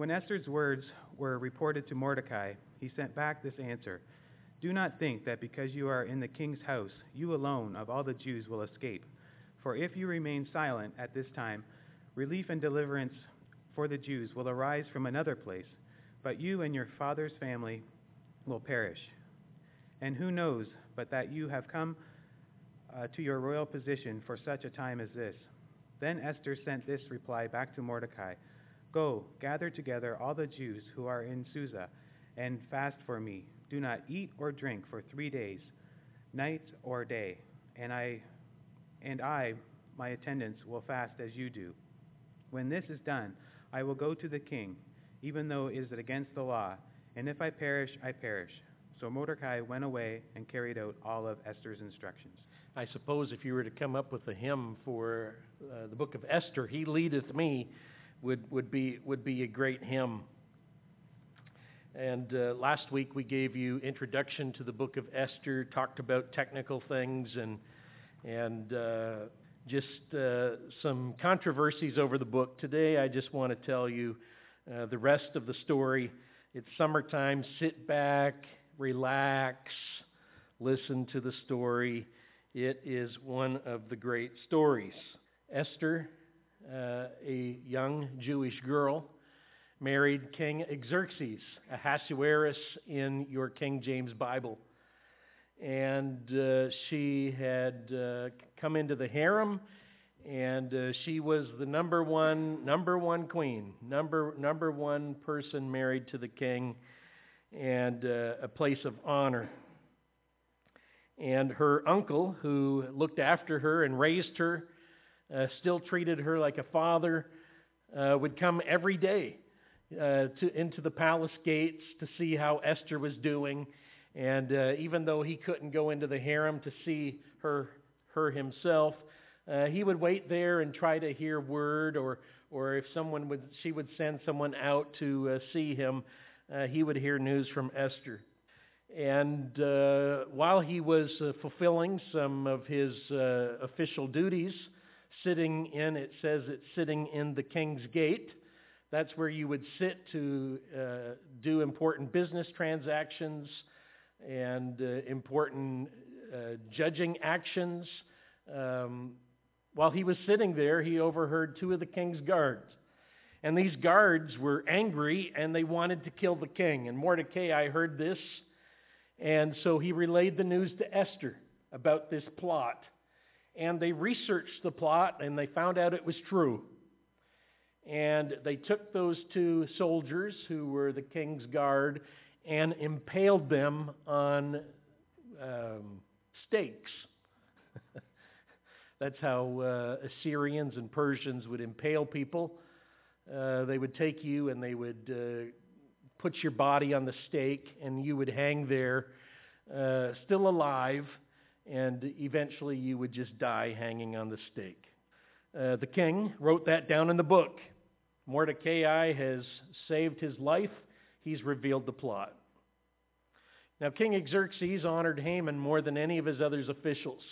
When Esther's words were reported to Mordecai, he sent back this answer Do not think that because you are in the king's house, you alone of all the Jews will escape. For if you remain silent at this time, relief and deliverance for the Jews will arise from another place, but you and your father's family will perish. And who knows but that you have come uh, to your royal position for such a time as this? Then Esther sent this reply back to Mordecai Go, gather together all the Jews who are in Susa, and fast for me. Do not eat or drink for three days, night or day, and I, and I, my attendants, will fast as you do. When this is done, I will go to the king, even though it is against the law, and if I perish, I perish. So Mordecai went away and carried out all of Esther's instructions. I suppose if you were to come up with a hymn for uh, the book of Esther, He leadeth me, would, would, be, would be a great hymn. And uh, last week we gave you introduction to the book of Esther, talked about technical things and, and uh, just uh, some controversies over the book. Today I just want to tell you uh, the rest of the story. It's summertime. Sit back, relax, listen to the story. It is one of the great stories. Esther, uh, a young Jewish girl, married King Xerxes, Ahasuerus in your King James Bible. And uh, she had uh, come into the harem, and uh, she was the number one, number one queen, number, number one person married to the king, and uh, a place of honor. And her uncle, who looked after her and raised her, uh, still treated her like a father, uh, would come every day uh, to, into the palace gates to see how Esther was doing. And uh, even though he couldn't go into the harem to see her, her himself, uh, he would wait there and try to hear word, or, or if someone would, she would send someone out to uh, see him, he would hear news from Esther. And while he was fulfilling some of his official duties, sitting in, it says it's sitting in the king's gate. That's where you would sit to uh, do important business transactions and uh, important uh, judging actions. Um, while he was sitting there, he overheard two of the king's guards. And these guards were angry and they wanted to kill the king. And Mordecai heard this and so he relayed the news to Esther about this plot. And they researched the plot and they found out it was true. And they took those two soldiers who were the king's guard and impaled them on um, stakes. That's how uh, Assyrians and Persians would impale people. Uh, they would take you and they would uh, put your body on the stake, and you would hang there uh, still alive, and eventually you would just die hanging on the stake. Uh, the king wrote that down in the book. Mordecai has saved his life, he's revealed the plot. Now, King Xerxes honored Haman more than any of his other officials.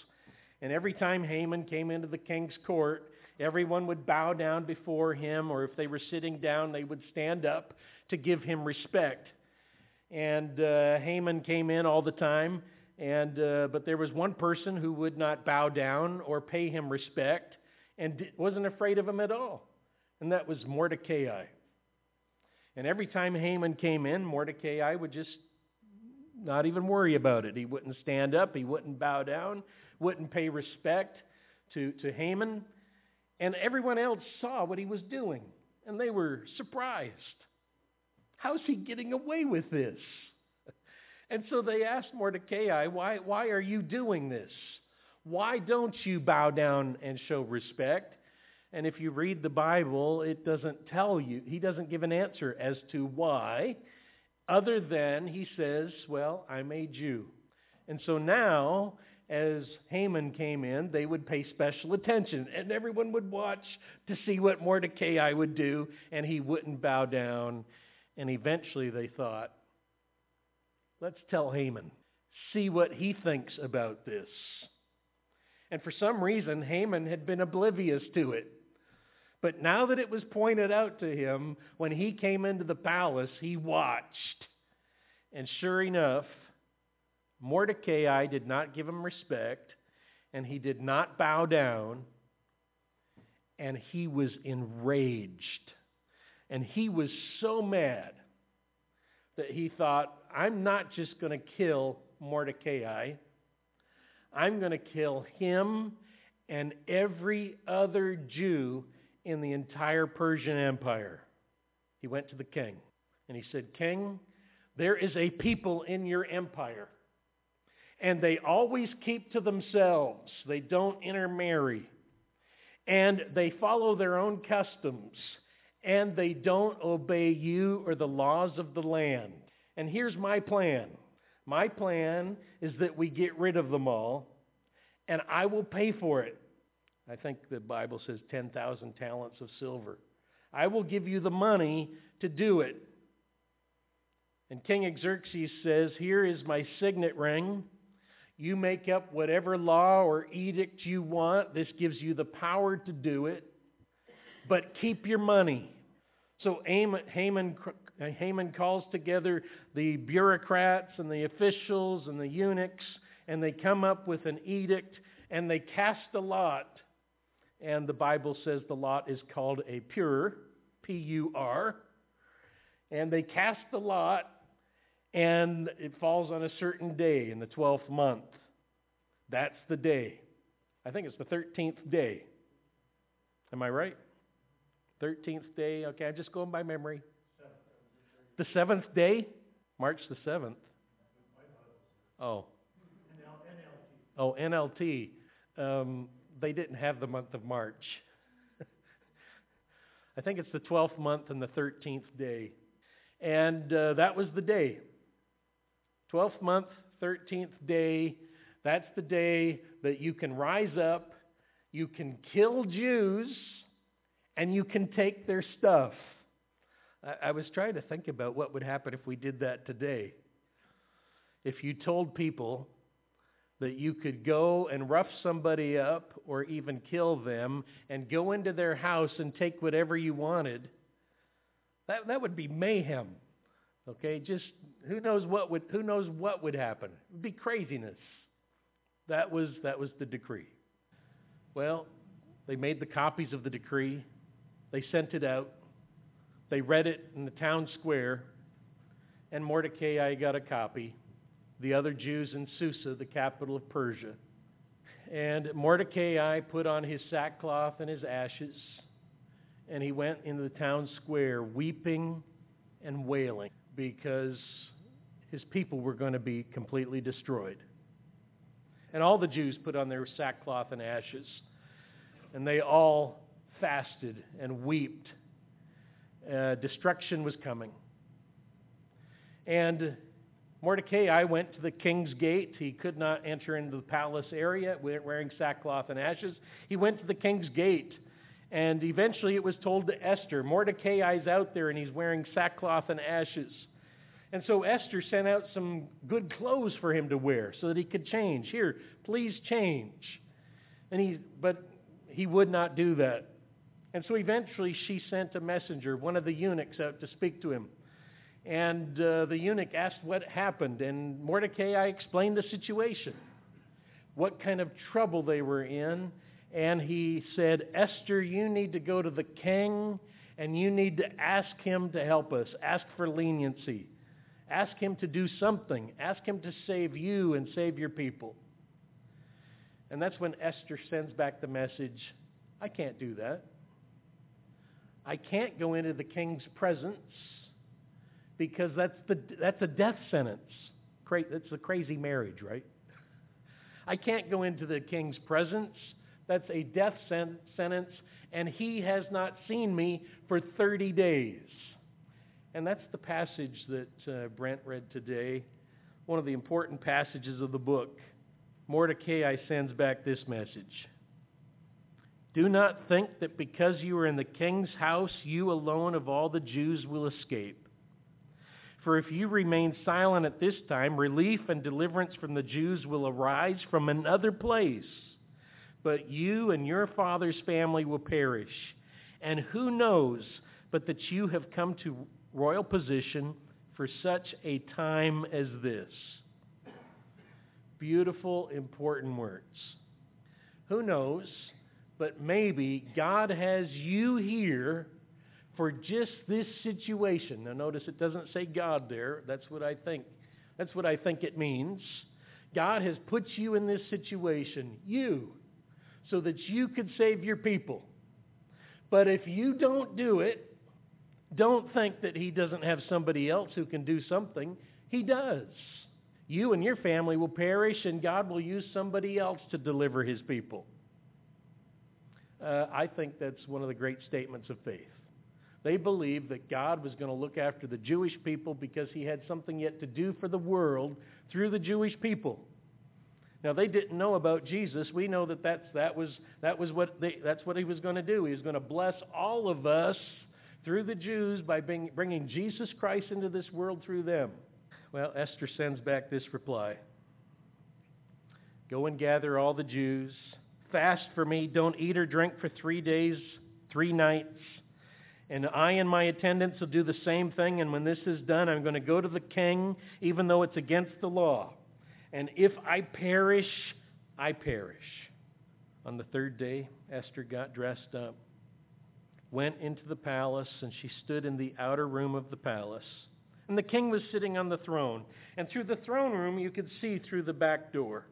And every time Haman came into the king's court, everyone would bow down before him, or if they were sitting down, they would stand up to give him respect. And uh, Haman came in all the time, and uh, but there was one person who would not bow down or pay him respect, and wasn't afraid of him at all, and that was Mordecai. And every time Haman came in, Mordecai would just not even worry about it. He wouldn't stand up, he wouldn't bow down, wouldn't pay respect to, to Haman. And everyone else saw what he was doing, and they were surprised. How's he getting away with this? And so they asked Mordecai, why, why are you doing this? Why don't you bow down and show respect? And if you read the Bible, it doesn't tell you, he doesn't give an answer as to why, other than he says, Well, I'm a Jew. And so now, as Haman came in, they would pay special attention, and everyone would watch to see what Mordecai would do, and he wouldn't bow down and eventually they thought, let's tell Haman, see what he thinks about this. And for some reason, Haman had been oblivious to it. But now that it was pointed out to him, when he came into the palace, he watched. And sure enough, Mordecai did not give him respect, and he did not bow down, and he was enraged. And he was so mad that he thought, I'm not just going to kill Mordecai, I'm going to kill him and every other Jew in the entire Persian Empire. He went to the king and he said, King, there is a people in your empire, and they always keep to themselves. They don't intermarry, and they follow their own customs, and they don't obey you or the laws of the land. And here's my plan my plan is that we get rid of them all, and I will pay for it. I think the Bible says 10,000 talents of silver. I will give you the money to do it. And King Xerxes says, Here is my signet ring. You make up whatever law or edict you want. This gives you the power to do it. But keep your money. So Haman, Haman calls together the bureaucrats and the officials and the eunuchs, and they come up with an edict and they cast a lot. And the Bible says the lot is called a pur, P U R. And they cast the lot, and it falls on a certain day in the 12th month. That's the day. I think it's the 13th day. Am I right? 13th day. Okay, I'm just going by memory. The seventh day? March the 7th. Oh. Oh, NLT. Um, they didn't have the month of March. I think it's the 12th month and the 13th day. And uh, that was the day. 12th month, 13th day. That's the day that you can rise up, you can kill Jews, and you can take their stuff. I, I was trying to think about what would happen if we did that today. If you told people that you could go and rough somebody up or even kill them and go into their house and take whatever you wanted, that, that would be mayhem. Okay, just who knows what would who knows what would happen? It would be craziness. That was that was the decree. Well, they made the copies of the decree. They sent it out. They read it in the town square, and Mordecai got a copy the other Jews in Susa, the capital of Persia. And Mordecai put on his sackcloth and his ashes, and he went into the town square weeping and wailing because his people were going to be completely destroyed. And all the Jews put on their sackcloth and ashes, and they all fasted and wept. Uh, destruction was coming. And Mordecai went to the king's gate. He could not enter into the palace area wearing sackcloth and ashes. He went to the king's gate. And eventually it was told to Esther Mordecai's out there and he's wearing sackcloth and ashes. And so Esther sent out some good clothes for him to wear so that he could change. Here, please change. And he, but he would not do that. And so eventually she sent a messenger, one of the eunuchs, out to speak to him. And uh, the eunuch asked what happened, and Mordecai I explained the situation, what kind of trouble they were in. And he said, Esther, you need to go to the king and you need to ask him to help us. Ask for leniency. Ask him to do something. Ask him to save you and save your people. And that's when Esther sends back the message I can't do that. I can't go into the king's presence because that's, the, that's a death sentence. That's a crazy marriage, right? I can't go into the king's presence. That's a death sentence, and he has not seen me for 30 days. And that's the passage that uh, Brent read today, one of the important passages of the book. Mordecai sends back this message. Do not think that because you are in the king's house, you alone of all the Jews will escape. For if you remain silent at this time, relief and deliverance from the Jews will arise from another place. But you and your father's family will perish. And who knows but that you have come to royal position for such a time as this? Beautiful, important words. Who knows, but maybe God has you here for just this situation. Now notice it doesn't say God there. That's what I think. That's what I think it means. God has put you in this situation, you, so that you could save your people. But if you don't do it, don't think that he doesn't have somebody else who can do something. He does. You and your family will perish, and God will use somebody else to deliver his people. Uh, I think that's one of the great statements of faith. They believed that God was going to look after the Jewish people because he had something yet to do for the world through the Jewish people. Now they didn't know about Jesus. We know that that's, that was that was what they, that's what he was going to do. He was going to bless all of us through the Jews by bring, bringing Jesus Christ into this world through them. Well, Esther sends back this reply: Go and gather all the Jews. Fast for me. Don't eat or drink for three days, three nights. And I and my attendants will do the same thing. And when this is done, I'm going to go to the king, even though it's against the law. And if I perish, I perish. On the third day, Esther got dressed up, went into the palace, and she stood in the outer room of the palace. And the king was sitting on the throne. And through the throne room, you could see through the back door.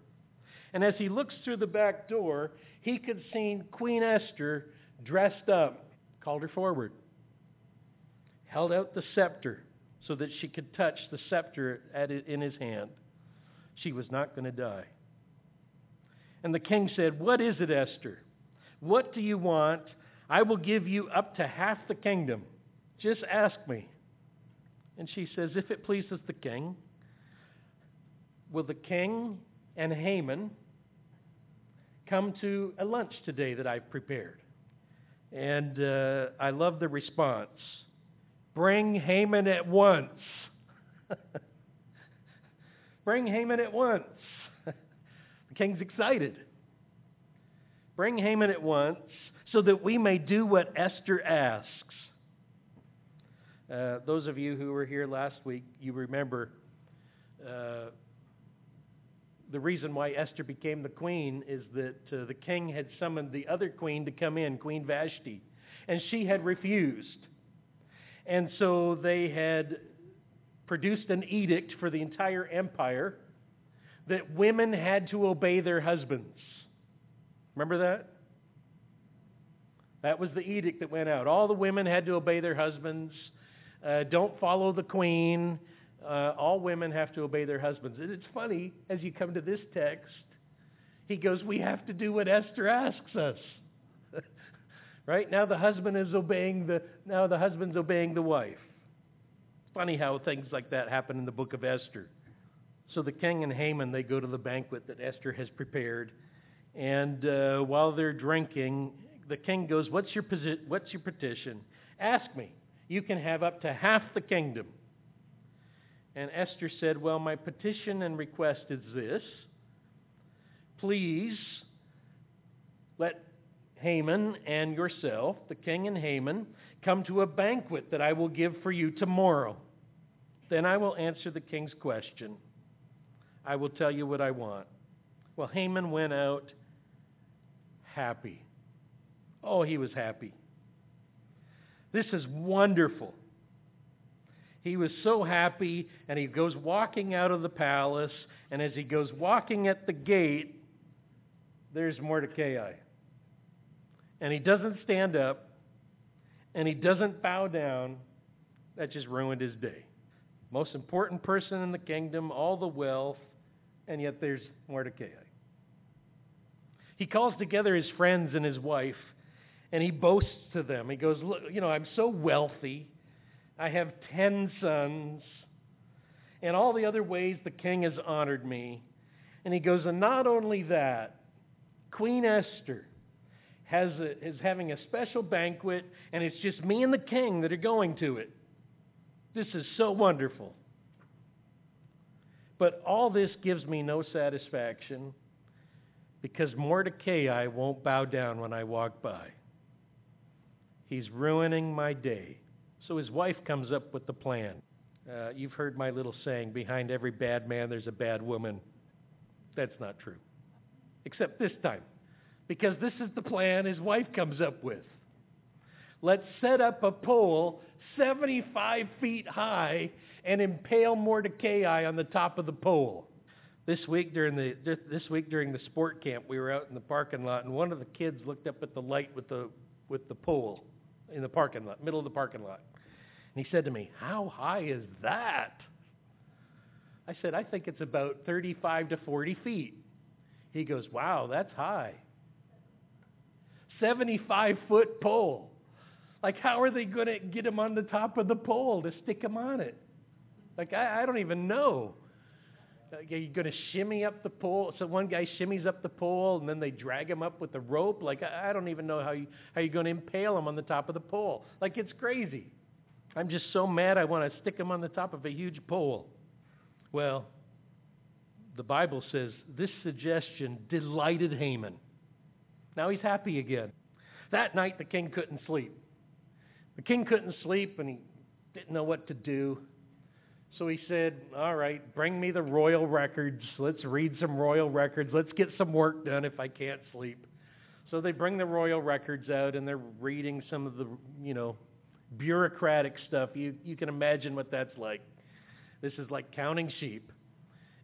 And as he looks through the back door, he could see Queen Esther dressed up, called her forward, held out the scepter so that she could touch the scepter in his hand she was not going to die. And the king said, What is it, Esther? What do you want? I will give you up to half the kingdom. Just ask me. And she says, If it pleases the king, will the king and Haman come to a lunch today that I've prepared? And uh, I love the response Bring Haman at once. Bring Haman at once. the king's excited. Bring Haman at once so that we may do what Esther asks. Uh, those of you who were here last week, you remember uh, the reason why Esther became the queen is that uh, the king had summoned the other queen to come in, Queen Vashti, and she had refused. And so they had produced an edict for the entire empire that women had to obey their husbands. Remember that? That was the edict that went out. All the women had to obey their husbands. Uh, don't follow the queen. Uh, all women have to obey their husbands. And it's funny, as you come to this text, he goes, We have to do what Esther asks us. right? Now the husband is obeying the now the husband's obeying the wife funny how things like that happen in the book of Esther. So the king and Haman, they go to the banquet that Esther has prepared. And uh, while they're drinking, the king goes, what's your, posi- what's your petition? Ask me. You can have up to half the kingdom. And Esther said, Well, my petition and request is this. Please let Haman and yourself, the king and Haman, come to a banquet that I will give for you tomorrow. Then I will answer the king's question. I will tell you what I want. Well, Haman went out happy. Oh, he was happy. This is wonderful. He was so happy, and he goes walking out of the palace, and as he goes walking at the gate, there's Mordecai. And he doesn't stand up, and he doesn't bow down. That just ruined his day most important person in the kingdom, all the wealth, and yet there's Mordecai. He calls together his friends and his wife, and he boasts to them. He goes, Look, you know, I'm so wealthy. I have ten sons, and all the other ways the king has honored me. And he goes, and not only that, Queen Esther has a, is having a special banquet, and it's just me and the king that are going to it. This is so wonderful. But all this gives me no satisfaction because Mordecai won't bow down when I walk by. He's ruining my day. So his wife comes up with the plan. Uh, you've heard my little saying behind every bad man, there's a bad woman. That's not true. Except this time. Because this is the plan his wife comes up with. Let's set up a pole 75 feet high and impale Mordecai on the top of the pole. This week during the this week during the sport camp, we were out in the parking lot, and one of the kids looked up at the light with the with the pole in the parking lot, middle of the parking lot, and he said to me, "How high is that?" I said, "I think it's about 35 to 40 feet." He goes, "Wow, that's high." 75 foot pole. Like, how are they going to get him on the top of the pole to stick him on it? Like, I, I don't even know. Are you going to shimmy up the pole? So one guy shimmies up the pole, and then they drag him up with the rope. Like, I, I don't even know how, you, how you're going to impale him on the top of the pole. Like, it's crazy. I'm just so mad I want to stick him on the top of a huge pole. Well, the Bible says this suggestion delighted Haman. Now he's happy again. That night, the king couldn't sleep. The king couldn't sleep and he didn't know what to do. So he said, All right, bring me the royal records. Let's read some royal records. Let's get some work done if I can't sleep. So they bring the royal records out and they're reading some of the, you know, bureaucratic stuff. You, you can imagine what that's like. This is like counting sheep.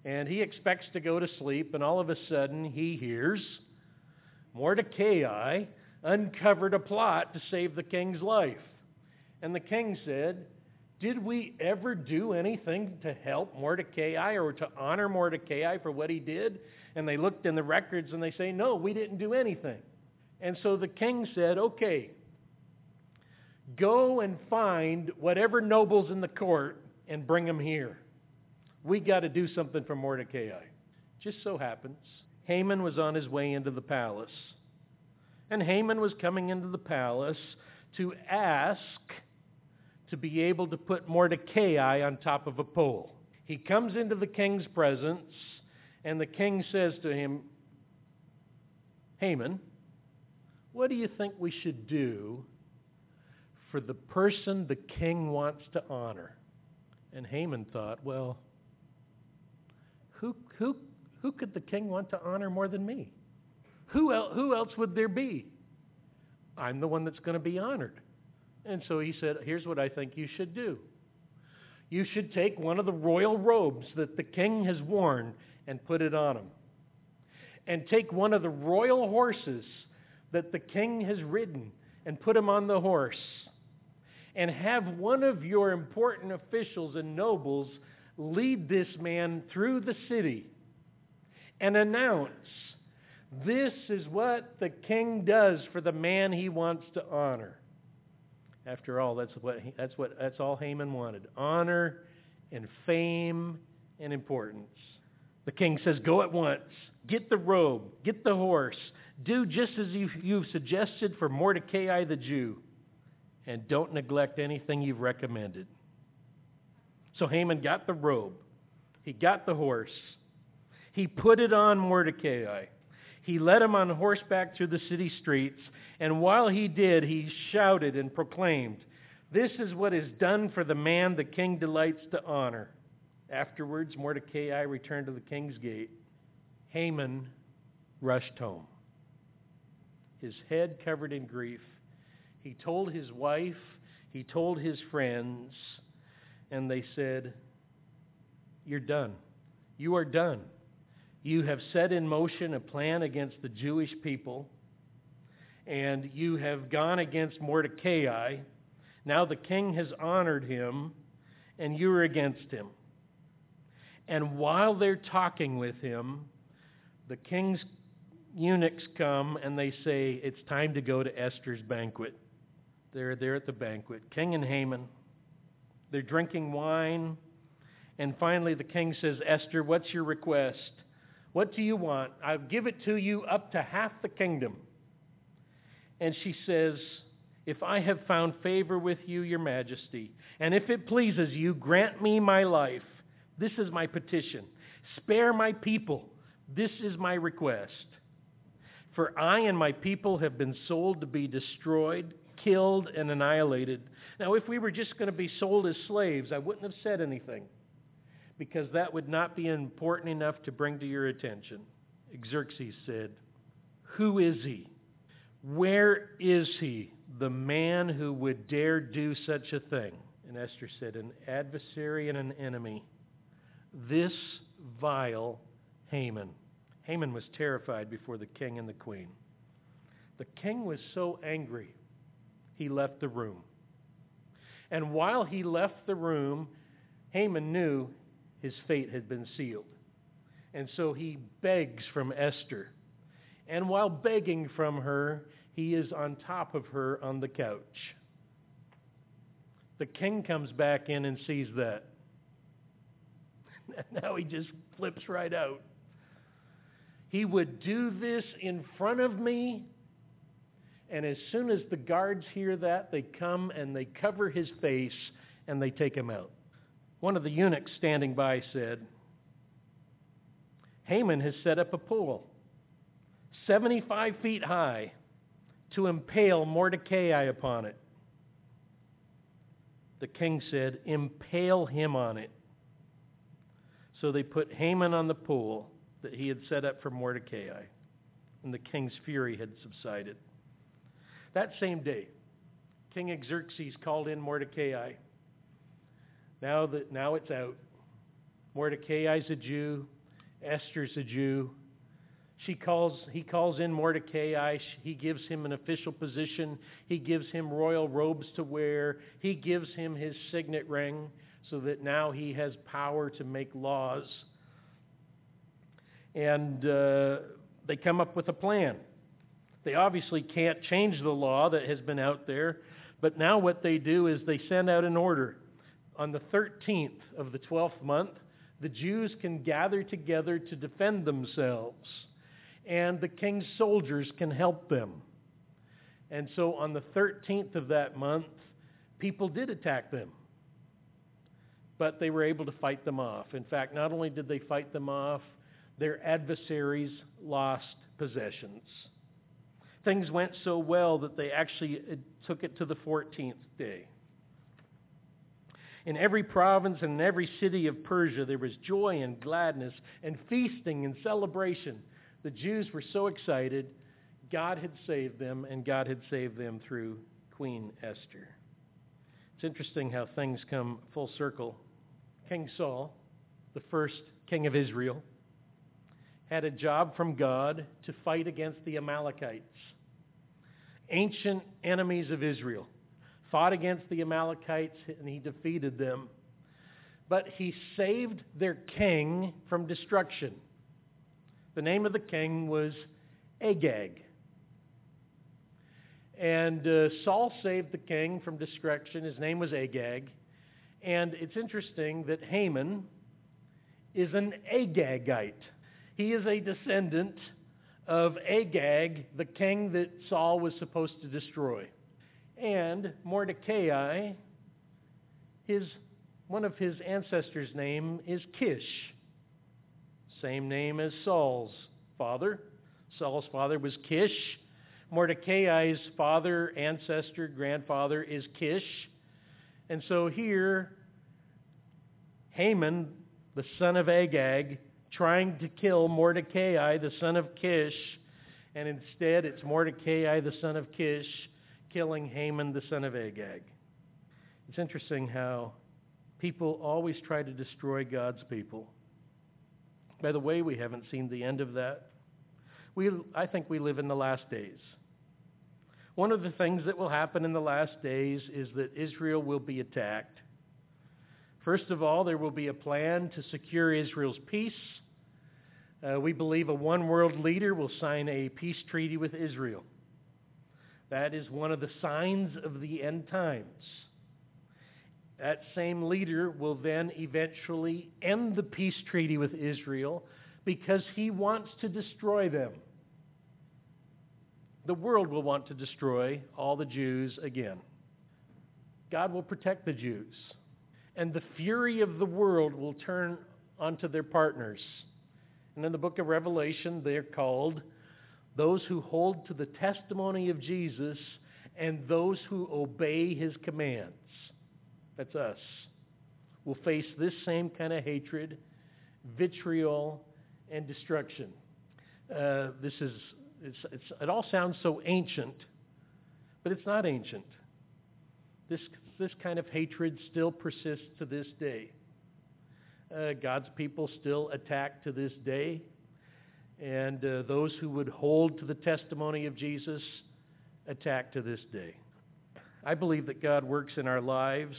And he expects to go to sleep, and all of a sudden he hears Mordecai uncovered a plot to save the king's life. And the king said, Did we ever do anything to help Mordecai or to honor Mordecai for what he did? And they looked in the records and they say, No, we didn't do anything. And so the king said, Okay, go and find whatever nobles in the court and bring them here. We got to do something for Mordecai. Just so happens, Haman was on his way into the palace. And Haman was coming into the palace to ask to be able to put Mordecai on top of a pole. He comes into the king's presence, and the king says to him, Haman, what do you think we should do for the person the king wants to honor? And Haman thought, well, who, who, who could the king want to honor more than me? Who, el- who else would there be? I'm the one that's going to be honored. And so he said, Here's what I think you should do. You should take one of the royal robes that the king has worn and put it on him. And take one of the royal horses that the king has ridden and put him on the horse. And have one of your important officials and nobles lead this man through the city and announce this is what the king does for the man he wants to honor. After all, that's what that's what that's all Haman wanted: honor and fame and importance. The king says, "Go at once. Get the robe. Get the horse. Do just as you've, you've suggested for Mordecai the Jew, and don't neglect anything you've recommended." So Haman got the robe. He got the horse. He put it on Mordecai. He led him on horseback through the city streets, and while he did, he shouted and proclaimed, This is what is done for the man the king delights to honor. Afterwards, Mordecai returned to the king's gate. Haman rushed home, his head covered in grief. He told his wife, he told his friends, and they said, You're done. You are done. You have set in motion a plan against the Jewish people, and you have gone against Mordecai. Now the king has honored him, and you're against him. And while they're talking with him, the king's eunuchs come and they say, It's time to go to Esther's banquet. They're there at the banquet. King and Haman. They're drinking wine. And finally, the king says, Esther, what's your request? What do you want? I'll give it to you up to half the kingdom. And she says, If I have found favor with you, your majesty, and if it pleases you, grant me my life. This is my petition. Spare my people. This is my request. For I and my people have been sold to be destroyed, killed and annihilated. Now, if we were just going to be sold as slaves, I wouldn't have said anything because that would not be important enough to bring to your attention. Xerxes said, Who is he? Where is he, the man who would dare do such a thing? And Esther said, An adversary and an enemy. This vile Haman. Haman was terrified before the king and the queen. The king was so angry, he left the room. And while he left the room, Haman knew his fate had been sealed. And so he begs from Esther. And while begging from her, he is on top of her on the couch. The king comes back in and sees that. now he just flips right out. He would do this in front of me. And as soon as the guards hear that, they come and they cover his face and they take him out. One of the eunuchs standing by said, Haman has set up a pool 75 feet high to impale Mordecai upon it. The king said, Impale him on it. So they put Haman on the pole that he had set up for Mordecai, and the king's fury had subsided. That same day, King Xerxes called in Mordecai. Now that now it's out. Mordecai's a Jew, Esther's a Jew. She calls, he calls in Mordecai. He gives him an official position. He gives him royal robes to wear. He gives him his signet ring so that now he has power to make laws. And uh, they come up with a plan. They obviously can't change the law that has been out there, but now what they do is they send out an order. On the 13th of the 12th month, the Jews can gather together to defend themselves, and the king's soldiers can help them. And so on the 13th of that month, people did attack them but they were able to fight them off. In fact, not only did they fight them off, their adversaries lost possessions. Things went so well that they actually uh, took it to the 14th day. In every province and in every city of Persia, there was joy and gladness and feasting and celebration. The Jews were so excited. God had saved them, and God had saved them through Queen Esther. It's interesting how things come full circle King Saul, the first king of Israel, had a job from God to fight against the Amalekites, ancient enemies of Israel. Fought against the Amalekites and he defeated them. But he saved their king from destruction. The name of the king was Agag. And uh, Saul saved the king from destruction. His name was Agag. And it's interesting that Haman is an Agagite. He is a descendant of Agag, the king that Saul was supposed to destroy. And Mordecai, his, one of his ancestors' name is Kish, same name as Saul's father. Saul's father was Kish. Mordecai's father, ancestor, grandfather is Kish. And so here, Haman, the son of Agag, trying to kill Mordecai, the son of Kish, and instead it's Mordecai, the son of Kish, killing Haman, the son of Agag. It's interesting how people always try to destroy God's people. By the way, we haven't seen the end of that. We, I think we live in the last days. One of the things that will happen in the last days is that Israel will be attacked. First of all, there will be a plan to secure Israel's peace. Uh, we believe a one world leader will sign a peace treaty with Israel. That is one of the signs of the end times. That same leader will then eventually end the peace treaty with Israel because he wants to destroy them the world will want to destroy all the Jews again. God will protect the Jews. And the fury of the world will turn onto their partners. And in the book of Revelation, they're called those who hold to the testimony of Jesus and those who obey his commands, that's us, will face this same kind of hatred, vitriol, and destruction. Uh, this is, it's, it's, it all sounds so ancient, but it's not ancient. This, this kind of hatred still persists to this day. Uh, God's people still attack to this day. And uh, those who would hold to the testimony of Jesus attack to this day. I believe that God works in our lives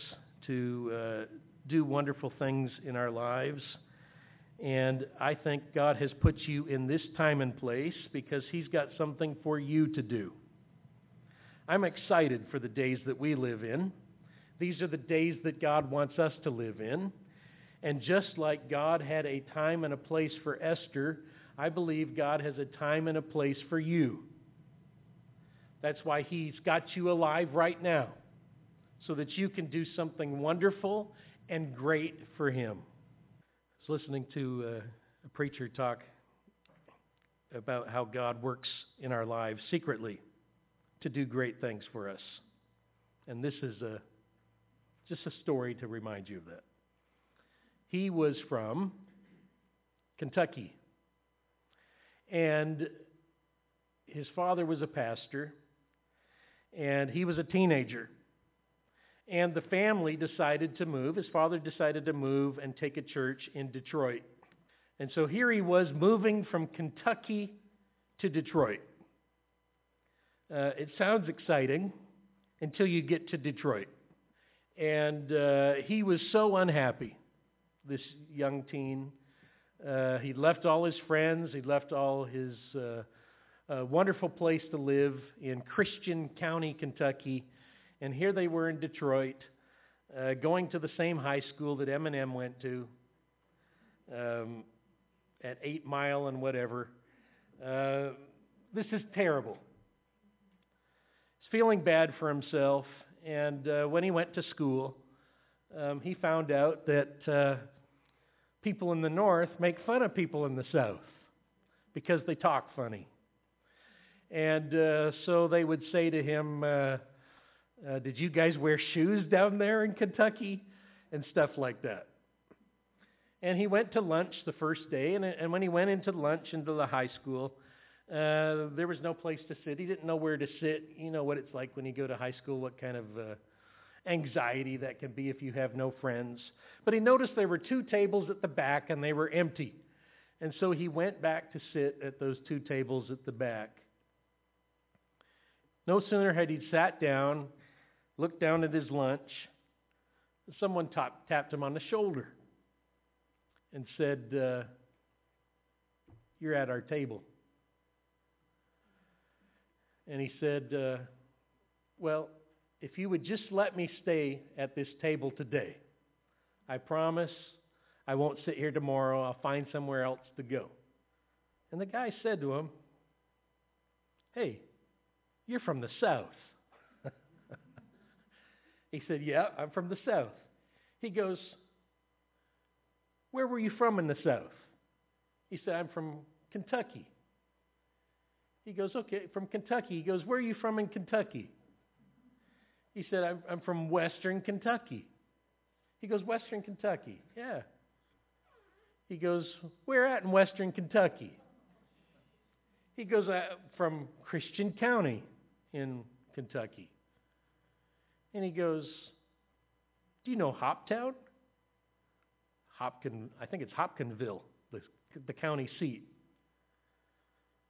to uh, do wonderful things in our lives. And I think God has put you in this time and place because He's got something for you to do. I'm excited for the days that we live in. These are the days that God wants us to live in. And just like God had a time and a place for Esther, I believe God has a time and a place for you. That's why He's got you alive right now, so that you can do something wonderful and great for Him. I was listening to uh, a preacher talk about how God works in our lives secretly to do great things for us. And this is a, just a story to remind you of that. He was from Kentucky. And his father was a pastor, and he was a teenager. And the family decided to move. His father decided to move and take a church in Detroit. And so here he was moving from Kentucky to Detroit. Uh, it sounds exciting until you get to Detroit. And uh, he was so unhappy, this young teen. Uh, he'd left all his friends, he'd left all his uh, uh, wonderful place to live in Christian County, Kentucky. And here they were in Detroit, uh, going to the same high school that Eminem went to um, at Eight Mile and whatever. Uh, this is terrible. He's feeling bad for himself. And uh, when he went to school, um, he found out that people in the north make fun of people in the south because they talk funny. And uh, so they would say to him, uh, uh, Did you guys wear shoes down there in Kentucky? And stuff like that. And he went to lunch the first day, and, and when he went into lunch into the high school, uh, there was no place to sit. He didn't know where to sit. You know what it's like when you go to high school, what kind of uh, anxiety that can be if you have no friends. But he noticed there were two tables at the back, and they were empty. And so he went back to sit at those two tables at the back. No sooner had he sat down, looked down at his lunch, someone tapped him on the shoulder and said, uh, You're at our table. And he said, uh, Well, if you would just let me stay at this table today, I promise I won't sit here tomorrow. I'll find somewhere else to go. And the guy said to him, Hey, you're from the South. he said, Yeah, I'm from the South. He goes, Where were you from in the South? He said, I'm from Kentucky. He goes, Okay, from Kentucky. He goes, Where are you from in Kentucky? He said, I'm, I'm from Western Kentucky. He goes, Western Kentucky. Yeah. He goes, Where at in Western Kentucky? He goes, uh, From Christian County in Kentucky. And he goes, Do you know Hoptown? Hopkin, I think it's Hopkinville, the, the county seat.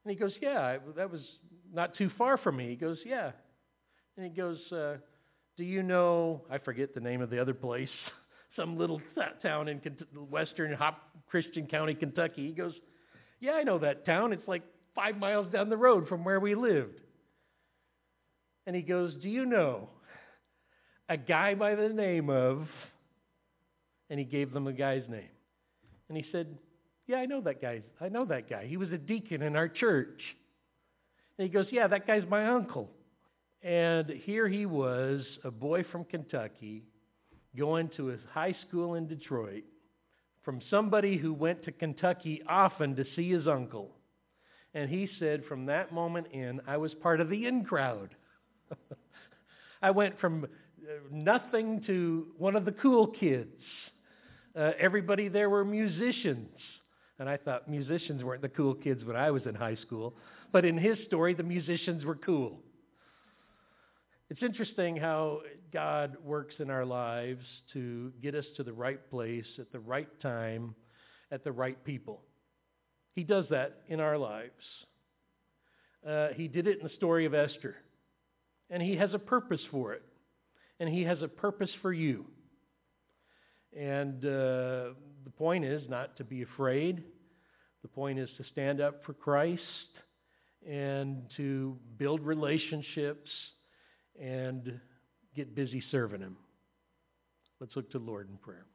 And he goes, Yeah, that was not too far from me. He goes, Yeah. And he goes, uh, Do you know, I forget the name of the other place, some little town in western Hop, Christian County, Kentucky. He goes, Yeah, I know that town. It's like five miles down the road from where we lived. And he goes, Do you know a guy by the name of, and he gave them a guy's name. And he said, Yeah, I know that guy. I know that guy. He was a deacon in our church. And he goes, Yeah, that guy's my uncle. And here he was, a boy from Kentucky, going to his high school in Detroit, from somebody who went to Kentucky often to see his uncle. And he said, From that moment in, I was part of the in crowd. I went from uh, nothing to one of the cool kids. Uh, everybody there were musicians. And I thought musicians weren't the cool kids when I was in high school. But in his story, the musicians were cool. It's interesting how God works in our lives to get us to the right place at the right time, at the right people. He does that in our lives. Uh, he did it in the story of Esther. And He has a purpose for it. And He has a purpose for you. And uh, the point is not to be afraid. The point is to stand up for Christ and to build relationships and get busy serving Him. Let's look to the Lord in prayer.